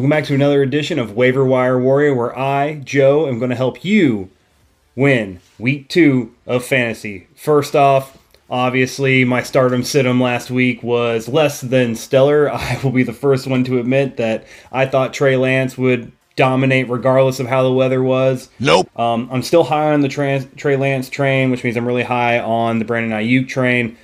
Welcome back to another edition of Waiver Wire Warrior, where I, Joe, am going to help you win week two of fantasy. First off, obviously, my start 'em sit 'em last week was less than stellar. I will be the first one to admit that I thought Trey Lance would dominate regardless of how the weather was. Nope. Um, I'm still high on the trans- Trey Lance train, which means I'm really high on the Brandon Aiyuk train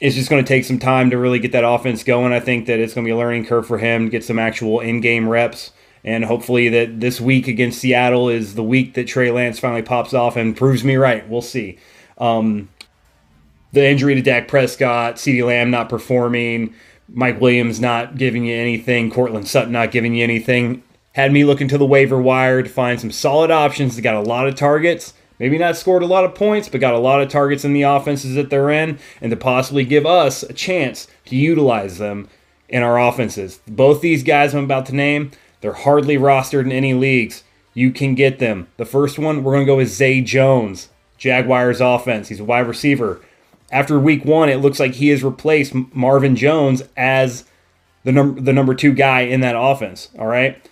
it's just going to take some time to really get that offense going. I think that it's going to be a learning curve for him to get some actual in-game reps, and hopefully that this week against Seattle is the week that Trey Lance finally pops off and proves me right. We'll see. Um, the injury to Dak Prescott, CeeDee Lamb not performing, Mike Williams not giving you anything, Courtland Sutton not giving you anything, had me looking to the waiver wire to find some solid options that got a lot of targets maybe not scored a lot of points, but got a lot of targets in the offenses that they're in, and to possibly give us a chance to utilize them in our offenses. Both these guys I'm about to name, they're hardly rostered in any leagues. You can get them. The first one, we're going to go with Zay Jones, Jaguars offense. He's a wide receiver. After week one, it looks like he has replaced Marvin Jones as the number the number two guy in that offense. All right.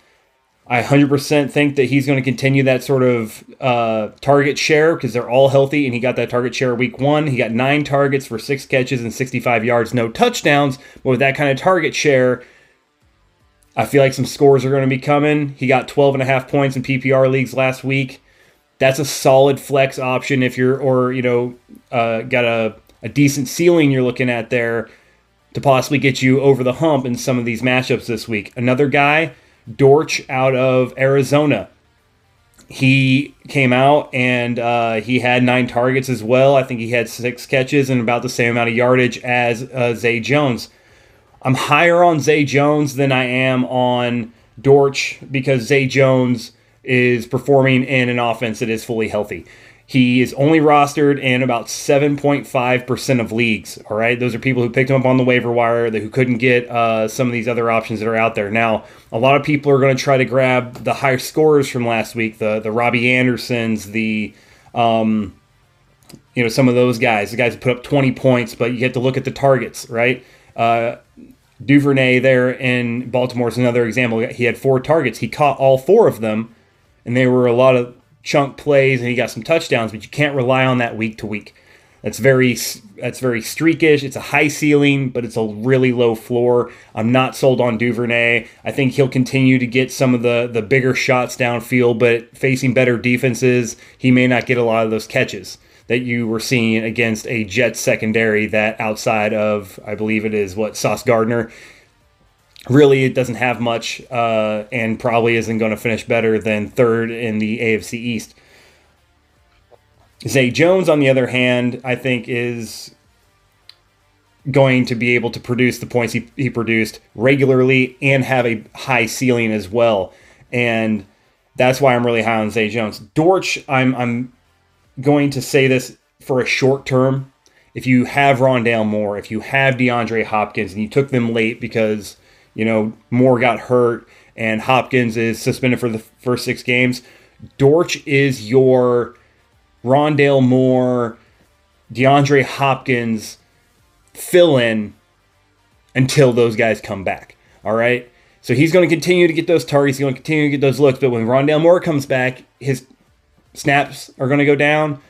I 100% think that he's going to continue that sort of uh, target share because they're all healthy, and he got that target share week one. He got nine targets for six catches and 65 yards, no touchdowns. But with that kind of target share, I feel like some scores are going to be coming. He got 12 and a half points in PPR leagues last week. That's a solid flex option if you're, or, you know, uh, got a, a decent ceiling you're looking at there to possibly get you over the hump in some of these matchups this week. Another guy Dortch out of Arizona. He came out and uh, he had nine targets as well. I think he had six catches and about the same amount of yardage as uh, Zay Jones. I'm higher on Zay Jones than I am on Dortch because Zay Jones is performing in an offense that is fully healthy. He is only rostered in about 7.5% of leagues. All right. Those are people who picked him up on the waiver wire who couldn't get uh, some of these other options that are out there. Now, a lot of people are going to try to grab the higher scores from last week, the, the Robby Andersons, the, um, you know, some of those guys, the guys who put up 20 points, but you have to look at the targets, right? Uh, Duvernay there in Baltimore is another example. He had four targets. He caught all four of them, and they were a lot of chunk plays and he got some touchdowns, but you can't rely on that week to week. That's very that's very streakish. It's a high ceiling, but it's a really low floor. I'm not sold on Duvernay. I think he'll continue to get some of the the bigger shots downfield, but facing better defenses, he may not get a lot of those catches that you were seeing against a Jets secondary that outside of I believe it is what Sauce Gardner really it doesn't have much uh, and probably isn't going to finish better than third in the AFC East. Zay Jones, on the other hand, I think is going to be able to produce the points he, he produced regularly and have a high ceiling as well. And that's why I'm really high on Zay Jones. Dortch, I'm I'm going to say this for a short term. If you have Rondale Moore, if you have DeAndre Hopkins, and you took them late because you know, Moore got hurt and Hopkins is suspended for the first six games. Dortch is your Rondale Moore, DeAndre Hopkins fill in until those guys come back. All right. So he's going to continue to get those targets. He's going to continue to get those looks. But when Rondale Moore comes back, his snaps are going to go down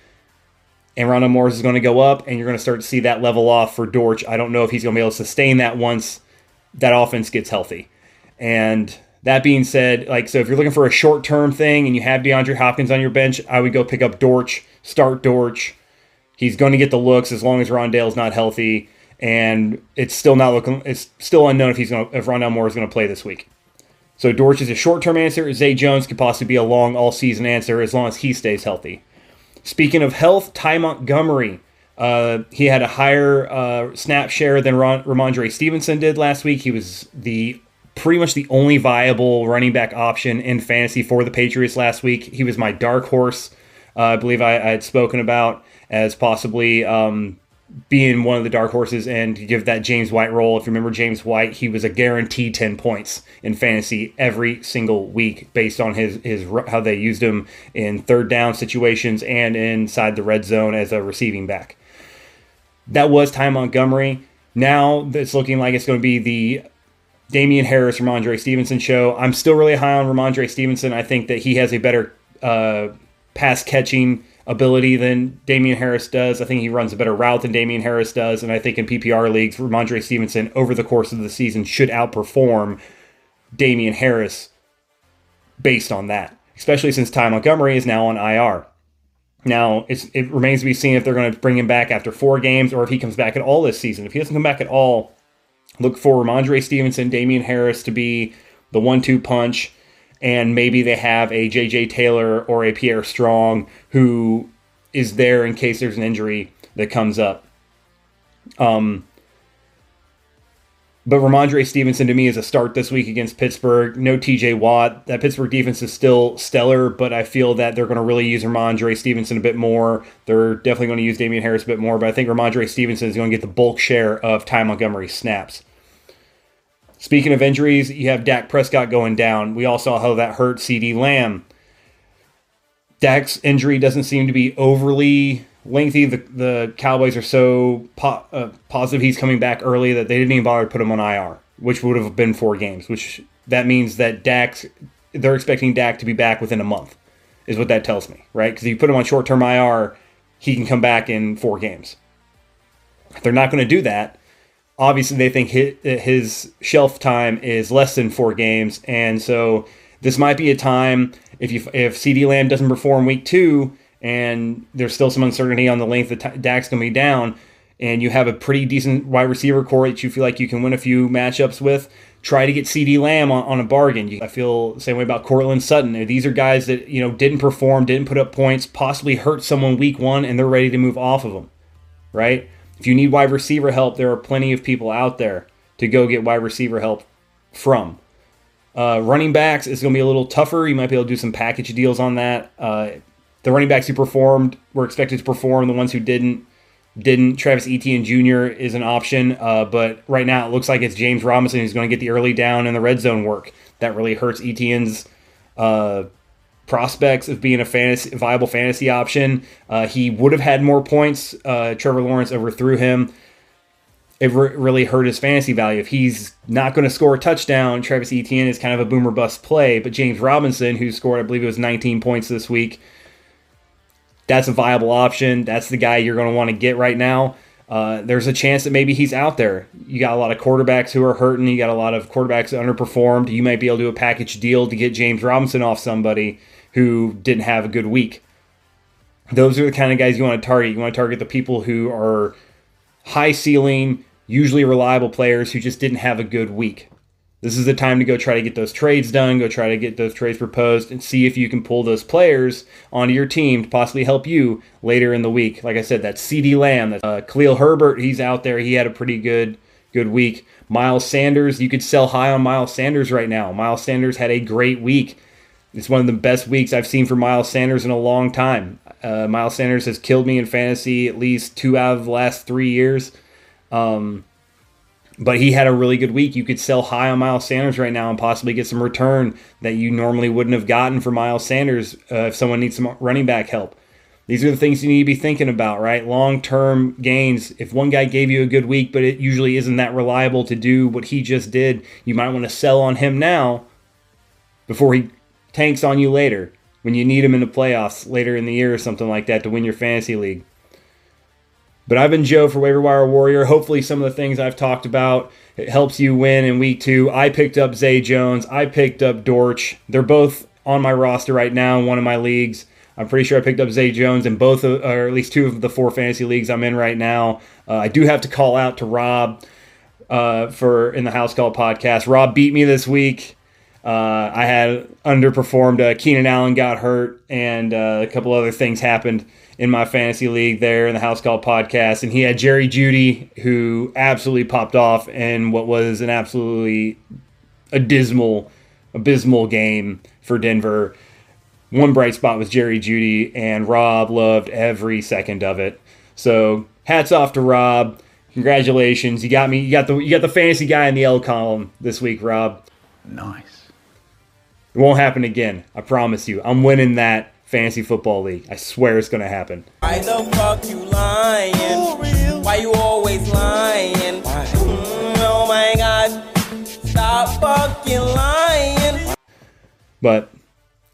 and Rondale Moore is going to go up, and you're going to start to see that level off for Dortch. I don't know if he's going to be able to sustain that once that offense gets healthy. And that being said, like so if you're looking for a short term thing and you have DeAndre Hopkins on your bench, I would go pick up Dortch, start Dortch. He's going to get the looks as long as Rondale's not healthy, and it's still not looking. It's still unknown if he's going to, if Rondale Moore is going to play this week. So Dortch is a short term answer. Zay Jones could possibly be a long all season answer as long as he stays healthy. Speaking of health, Ty Montgomery uh, he had a higher uh, snap share than Ron- Rhamondre Stevenson did last week. He was the pretty much the only viable running back option in fantasy for the Patriots last week. He was my dark horse. Uh, I believe I, I, had spoken about as possibly um, being one of the dark horses and give that James White role. If you remember James White, he was a guaranteed 10 points in fantasy every single week based on his, his how they used him in third down situations and inside the red zone as a receiving back that was Ty Montgomery. Now it's looking like it's going to be the Damien Harris, Rhamondre Stevenson show. I'm still really high on Rhamondre Stevenson. I think that he has a better uh, pass catching ability than Damien Harris does. I think he runs a better route than Damien Harris does. And I think in PPR leagues, Rhamondre Stevenson over the course of the season should outperform Damien Harris based on that, especially since Ty Montgomery is now on IR. Now, it remains to be seen if they're going to bring him back after four games or if he comes back at all this season. If he doesn't come back at all, look for Rhamondre Stevenson, Damien Harris to be the one two punch and maybe they have a JJ Taylor or a Pierre Strong who is there in case there's an injury that comes up. Um, but Rhamondre Stevenson to me is a start this week against Pittsburgh. No TJ Watt. That Pittsburgh defense is still stellar, but I feel that they're going to really use Rhamondre Stevenson a bit more. They're definitely going to use Damien Harris a bit more, but I think Rhamondre Stevenson is going to get the bulk share of Ty Montgomery snaps. Speaking of injuries, you have Dak Prescott going down. We all saw how that hurt CeeDee Lamb. Dak's injury doesn't seem to be overly lengthy. The, the Cowboys are so po- uh, positive he's coming back early that they didn't even bother to put him on IR, which would have been four games. Which that means that Dak's they're expecting Dak to be back within a month, is what that tells me, right? Because if you put him on short term IR, he can come back in four games. If they're not going to do that, obviously they think his shelf time is less than four games, and so this might be a time if you if CeeDee Lamb doesn't perform week two and there's still some uncertainty on the length that Dak's gonna be down, and you have a pretty decent wide receiver core that you feel like you can win a few matchups with. Try to get CeeDee Lamb on, on a bargain. I feel the same way about Courtland Sutton. These are guys that you know didn't perform, didn't put up points, possibly hurt someone week one, and they're ready to move off of them, right? If you need wide receiver help, there are plenty of people out there to go get wide receiver help from. Uh, running backs is going to be a little tougher. You might be able to do some package deals on that. Uh, the running backs who performed were expected to perform. The ones who didn't didn't. Travis Etienne Jr. is an option, uh, but right now it looks like it's James Robinson who's going to get the early down and the red zone work. That really hurts Etienne's uh, prospects of being a fantasy viable fantasy option. Uh, he would have had more points. Uh, Trevor Lawrence overthrew him. It re- really hurt his fantasy value. If he's not going to score a touchdown, Travis Etienne is kind of a boomer bust play. But James Robinson, who scored, I believe it was 19 points this week, that's a viable option. That's the guy you're going to want to get right now. Uh, there's a chance that maybe he's out there. You got a lot of quarterbacks who are hurting. You got a lot of quarterbacks that underperformed. You might be able to do a package deal to get James Robinson off somebody who didn't have a good week. Those are the kind of guys you want to target. You want to target the people who are high ceiling, usually reliable players who just didn't have a good week. This is the time to go try to get those trades done, go try to get those trades proposed, and see if you can pull those players onto your team to possibly help you later in the week. Like I said, that's CeeDee Lamb, that's uh, Khalil Herbert. He's out there. He had a pretty good good week. Miles Sanders, you could sell high on Miles Sanders right now. Miles Sanders had a great week. It's one of the best weeks I've seen for Miles Sanders in a long time. Uh, Miles Sanders has killed me in fantasy at least two out of the last three years. Um, but he had a really good week. You could sell high on Miles Sanders right now and possibly get some return that you normally wouldn't have gotten for Miles Sanders uh, if someone needs some running back help. These are the things you need to be thinking about, right? Long term gains. If one guy gave you a good week, but it usually isn't that reliable to do what he just did, you might want to sell on him now before he tanks on you later when you need him in the playoffs later in the year or something like that to win your fantasy league. But I've been Joe for Waiver Wire Warrior. Hopefully, some of the things I've talked about it helps you win in week two. I picked up Zay Jones. I picked up Dortch. They're both on my roster right now in one of my leagues. I'm pretty sure I picked up Zay Jones in both, of, or at least two of the four fantasy leagues I'm in right now. Uh, I do have to call out to Rob uh, for in the House Call podcast. Rob beat me this week. Uh, I had underperformed. Uh, Keenan Allen got hurt, and uh, a couple other things happened in my fantasy league there in the House Call podcast. And he had Jerry Jeudy, who absolutely popped off in what was an absolutely abysmal, abysmal game for Denver. One bright spot was Jerry Jeudy, and Rob loved every second of it. So hats off to Rob. Congratulations, you got me. You got the you got the fantasy guy in the L column this week, Rob. Nice. It won't happen again. I promise you. I'm winning that fantasy football league. I swear it's gonna happen. Why the fuck you lying? Why you always lying? Mm, oh my god. Stop fucking lying. But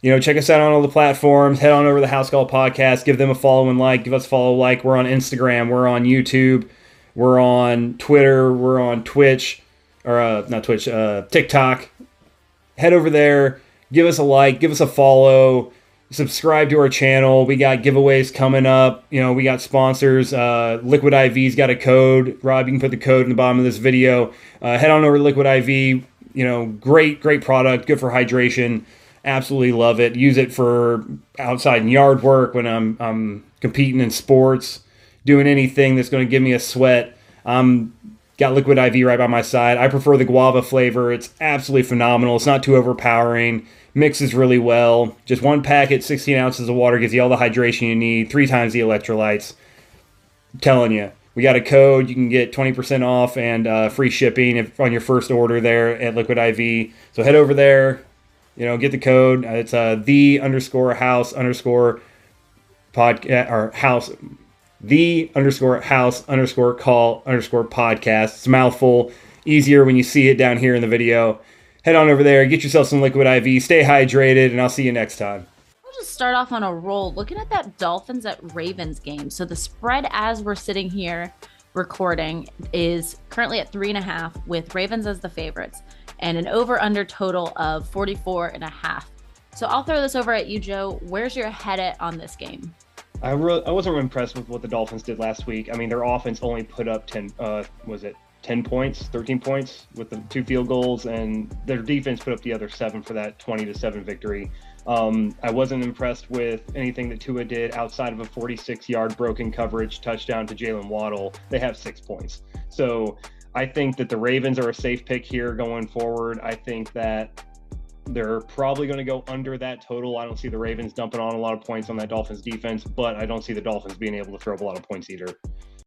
you know, check us out on all the platforms. Head on over to the House Call Podcast. Give them a follow and like. Give us a follow like. We're on Instagram. We're on YouTube. We're on Twitter. We're on Twitch, or uh, not Twitch, uh, TikTok. Head over there. Give us a like. Give us a follow. Subscribe to our channel. We got giveaways coming up. You know, we got sponsors. Uh, Liquid IV's got a code. Rob, you can put the code in the bottom of this video. Uh, head on over to Liquid IV. You know, great, great product. Good for hydration absolutely love it. Use it for outside and yard work when I'm I'm competing in sports, doing anything that's going to give me a sweat. Um, got liquid IV right by my side. I prefer the guava flavor. It's absolutely phenomenal. It's not too overpowering. Mixes really well. Just one packet, 16 ounces of water gives you all the hydration you need, three times the electrolytes. I'm telling you, we got a code. You can get 20% off and uh, free shipping if, on your first order there at Liquid IV. So head over there, you know, get the code. It's uh, the underscore house underscore podcast or house the underscore house underscore call underscore podcast. It's mouthful. Easier when you see it down here in the video. Head on over there, get yourself some liquid IV, stay hydrated, and I'll see you next time. We'll just start off on a roll. Looking at that Dolphins at Ravens game. So the spread as we're sitting here recording is currently at three and a half with Ravens as the favorites and an over under total of 44 and a half. So I'll throw this over at you, Joe. Where's your head at on this game? I really, I wasn't impressed with what the Dolphins did last week. I mean, their offense only put up 10, uh, was it 10 points, 13 points with the two field goals, and their defense put up the other seven for that 20 to 7 victory. Um, I wasn't impressed with anything that Tua did outside of a 46 yard broken coverage touchdown to Jaylen Waddle. They have six points. So I think that the Ravens are a safe pick here going forward. I think that they're probably going to go under that total. I don't see the Ravens dumping on a lot of points on that Dolphins defense, but I don't see the Dolphins being able to throw up a lot of points either.